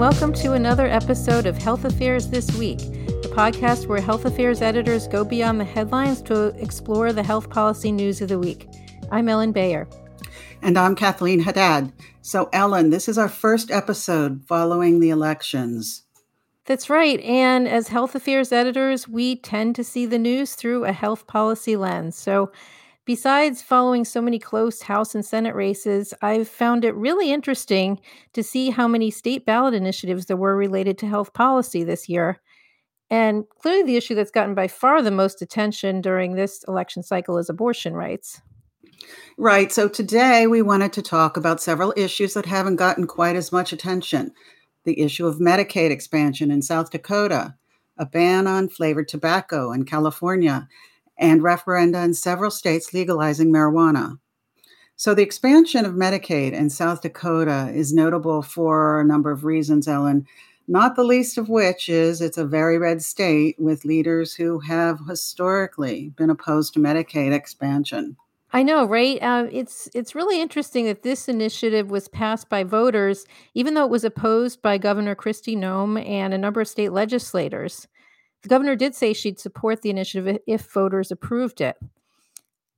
welcome to another episode of Health Affairs This Week, the podcast where health affairs editors go beyond the headlines to explore the health policy news of the week. I'm Ellen Bayer. And I'm Kathleen Haddad. So, Ellen, this is our first episode following the elections. That's right. And as health affairs editors, we tend to see the news through a health policy lens. So, Besides following so many close House and Senate races, I've found it really interesting to see how many state ballot initiatives there were related to health policy this year. And clearly, the issue that's gotten by far the most attention during this election cycle is abortion rights. Right. So today we wanted to talk about several issues that haven't gotten quite as much attention the issue of Medicaid expansion in South Dakota, a ban on flavored tobacco in California, and referenda in several states legalizing marijuana. So, the expansion of Medicaid in South Dakota is notable for a number of reasons, Ellen, not the least of which is it's a very red state with leaders who have historically been opposed to Medicaid expansion. I know, right? Uh, it's it's really interesting that this initiative was passed by voters, even though it was opposed by Governor Kristi Noem and a number of state legislators. The governor did say she'd support the initiative if voters approved it.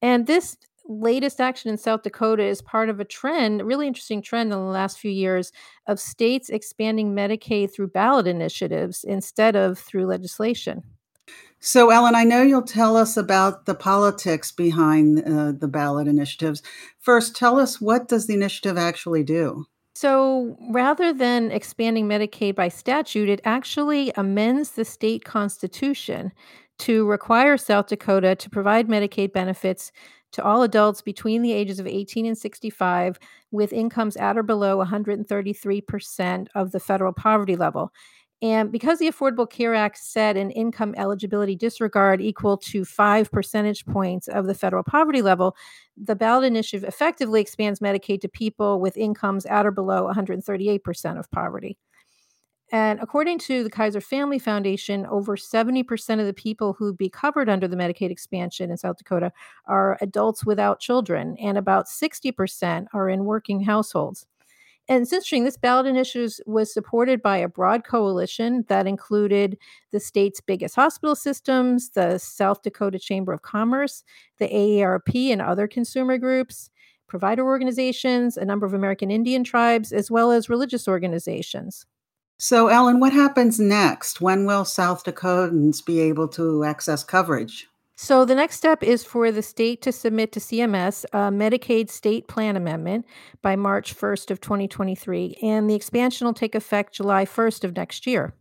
And this latest action in South Dakota is part of a trend, a really interesting trend in the last few years of states expanding Medicaid through ballot initiatives instead of through legislation. So, Ellen, I know you'll tell us about the politics behind uh, the ballot initiatives. First, tell us what does the initiative actually do? So rather than expanding Medicaid by statute, it actually amends the state constitution to require South Dakota to provide Medicaid benefits to all adults between the ages of 18 and 65 with incomes at or below 133% of the federal poverty level. And because the Affordable Care Act set an income eligibility disregard equal to five percentage points of the federal poverty level, the ballot initiative effectively expands Medicaid to people with incomes at or below 138% of poverty. And according to the Kaiser Family Foundation, over 70% of the people who'd be covered under the Medicaid expansion in South Dakota are adults without children, and about 60% are in working households. And it's interesting, this ballot initiative was supported by a broad coalition that included the state's biggest hospital systems, the South Dakota Chamber of Commerce, the AARP, and other consumer groups, provider organizations, a number of American Indian tribes, as well as religious organizations. So, Ellen, what happens next? When will South Dakotans be able to access coverage? So the next step is for the state to submit to CMS a Medicaid state plan amendment by March 1st of 2023 and the expansion will take effect July 1st of next year.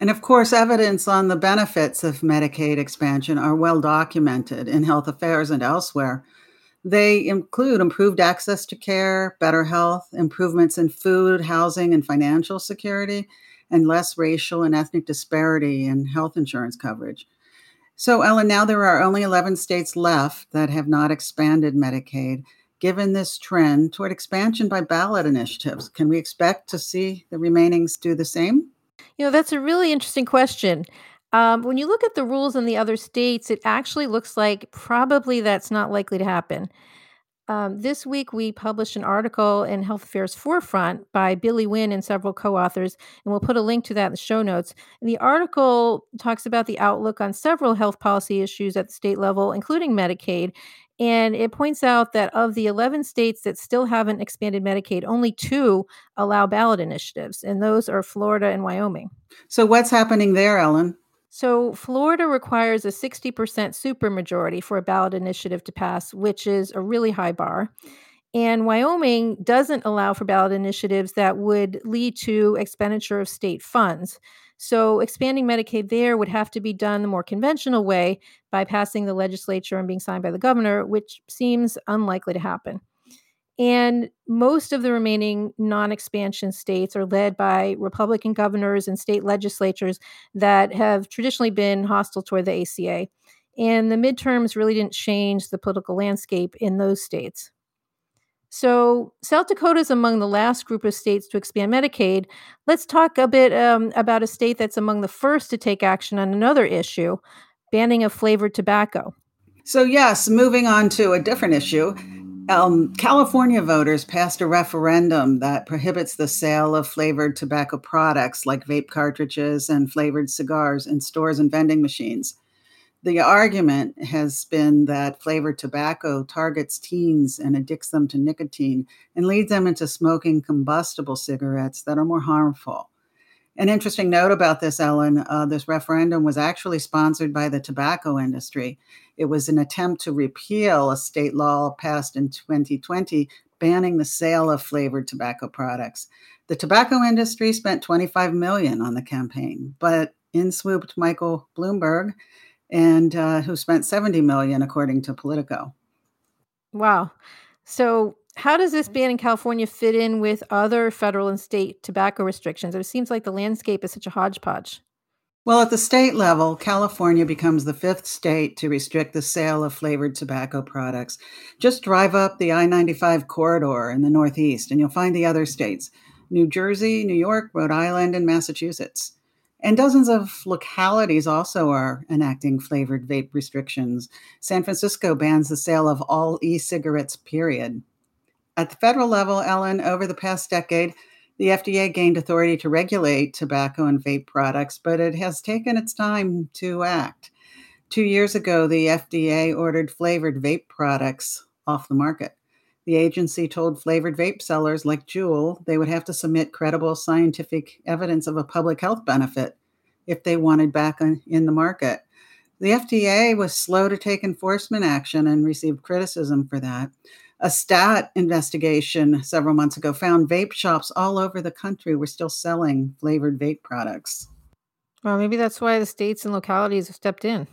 And of course, evidence on the benefits of Medicaid expansion are well documented in health affairs and elsewhere. They include improved access to care, better health, improvements in food, housing, and financial security, and less racial and ethnic disparity in health insurance coverage. So, Ellen, now there are only 11 states left that have not expanded Medicaid. Given this trend toward expansion by ballot initiatives, can we expect to see the remainings do the same? You know, that's a really interesting question. Um, when you look at the rules in the other states, it actually looks like probably that's not likely to happen. Um, this week, we published an article in Health Affairs Forefront by Billy Wynne and several co authors, and we'll put a link to that in the show notes. And the article talks about the outlook on several health policy issues at the state level, including Medicaid. And it points out that of the 11 states that still haven't expanded Medicaid, only two allow ballot initiatives, and those are Florida and Wyoming. So, what's happening there, Ellen? So, Florida requires a 60% supermajority for a ballot initiative to pass, which is a really high bar. And Wyoming doesn't allow for ballot initiatives that would lead to expenditure of state funds. So, expanding Medicaid there would have to be done the more conventional way by passing the legislature and being signed by the governor, which seems unlikely to happen. And most of the remaining non expansion states are led by Republican governors and state legislatures that have traditionally been hostile toward the ACA. And the midterms really didn't change the political landscape in those states. So, South Dakota is among the last group of states to expand Medicaid. Let's talk a bit um, about a state that's among the first to take action on another issue banning of flavored tobacco. So, yes, moving on to a different issue Um, California voters passed a referendum that prohibits the sale of flavored tobacco products like vape cartridges and flavored cigars in stores and vending machines. The argument has been that flavored tobacco targets teens and addicts them to nicotine and leads them into smoking combustible cigarettes that are more harmful. An interesting note about this, Ellen uh, this referendum was actually sponsored by the tobacco industry. It was an attempt to repeal a state law passed in 2020 banning the sale of flavored tobacco products. The tobacco industry spent 25 million on the campaign, but in swooped Michael Bloomberg, and uh, who spent 70 million, according to Politico. Wow. So how does this mm-hmm. ban in California fit in with other federal and state tobacco restrictions? It seems like the landscape is such a hodgepodge. Well, at the state level, California becomes the fifth state to restrict the sale of flavored tobacco products. Just drive up the I 95 corridor in the Northeast, and you'll find the other states New Jersey, New York, Rhode Island, and Massachusetts. And dozens of localities also are enacting flavored vape restrictions. San Francisco bans the sale of all e cigarettes, period. At the federal level, Ellen, over the past decade, the FDA gained authority to regulate tobacco and vape products, but it has taken its time to act. Two years ago, the FDA ordered flavored vape products off the market. The agency told flavored vape sellers like Juul they would have to submit credible scientific evidence of a public health benefit if they wanted back in the market. The FDA was slow to take enforcement action and received criticism for that. A stat investigation several months ago found vape shops all over the country were still selling flavored vape products. Well, maybe that's why the states and localities have stepped in.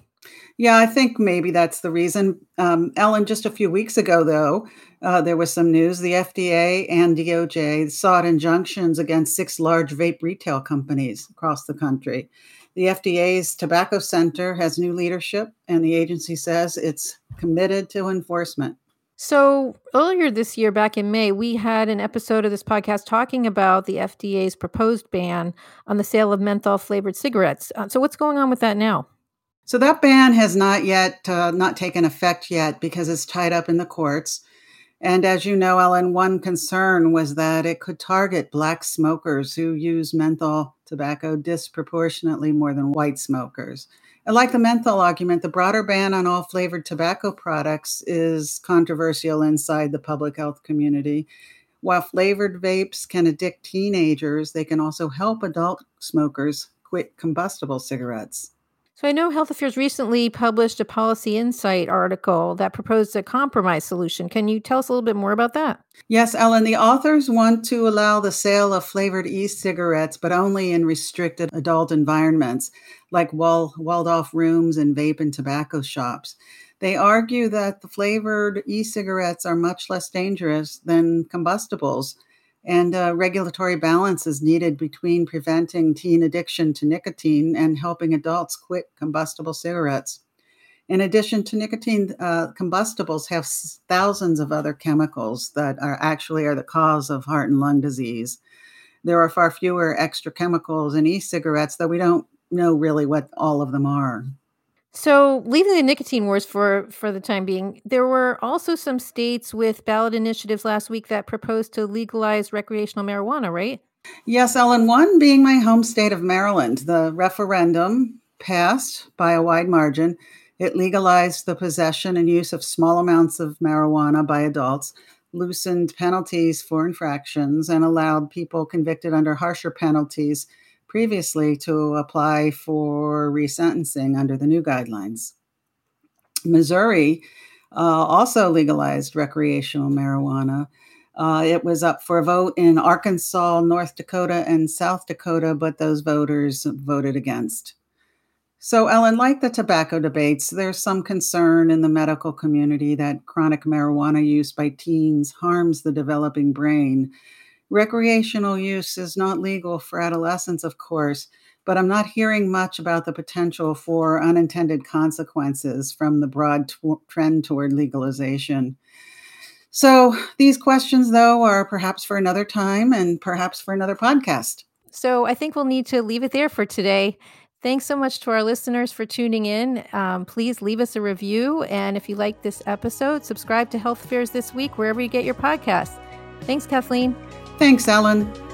Yeah, I think maybe that's the reason. Um, Ellen, just a few weeks ago, though, uh, there was some news. The FDA and DOJ sought injunctions against six large vape retail companies across the country. The FDA's Tobacco Center has new leadership, and the agency says it's committed to enforcement. So, earlier this year, back in May, we had an episode of this podcast talking about the FDA's proposed ban on the sale of menthol flavored cigarettes. Uh, so, what's going on with that now? So, that ban has not yet, uh, not taken effect yet because it's tied up in the courts. And as you know, Ellen, one concern was that it could target Black smokers who use menthol tobacco disproportionately more than white smokers. Like the menthol argument, the broader ban on all flavored tobacco products is controversial inside the public health community. While flavored vapes can addict teenagers, they can also help adult smokers quit combustible cigarettes. So I know Health Affairs recently published a Policy Insight article that proposed a compromise solution. Can you tell us a little bit more about that? Yes, Ellen. The authors want to allow the sale of flavored e cigarettes, but only in restricted adult environments like wall- walled off rooms and vape and tobacco shops. They argue that the flavored e cigarettes are much less dangerous than combustibles and uh, regulatory balance is needed between preventing teen addiction to nicotine and helping adults quit combustible cigarettes. In addition to nicotine, uh, combustibles have thousands of other chemicals that are actually are the cause of heart and lung disease. There are far fewer extra chemicals in e-cigarettes, though we don't know really what all of them are. So, leaving the nicotine wars for for the time being, there were also some states with ballot initiatives last week that proposed to legalize recreational marijuana, right? Yes, Ellen. One being my home state of Maryland. The referendum passed by a wide margin. It legalized the possession and use of small amounts of marijuana by adults, loosened penalties for infractions, and allowed people convicted under harsher penalties previously to apply for resentencing under the new guidelines. Missouri uh, also legalized recreational marijuana. Uh, it was up for a vote in Arkansas, North Dakota, and South Dakota, but those voters voted against. So, Ellen, like the tobacco debates, there's some concern in the medical community that chronic marijuana use by teens harms the developing brain. Recreational use is not legal for adolescents, of course, but I'm not hearing much about the potential for unintended consequences from the broad t- trend toward legalization. So, these questions, though, are perhaps for another time and perhaps for another podcast. So, I think we'll need to leave it there for today. Thanks so much to our listeners for tuning in. Um, please leave us a review. And if you like this episode, subscribe to Health Affairs This Week wherever you get your podcasts. Thanks, Kathleen. Thanks, Ellen.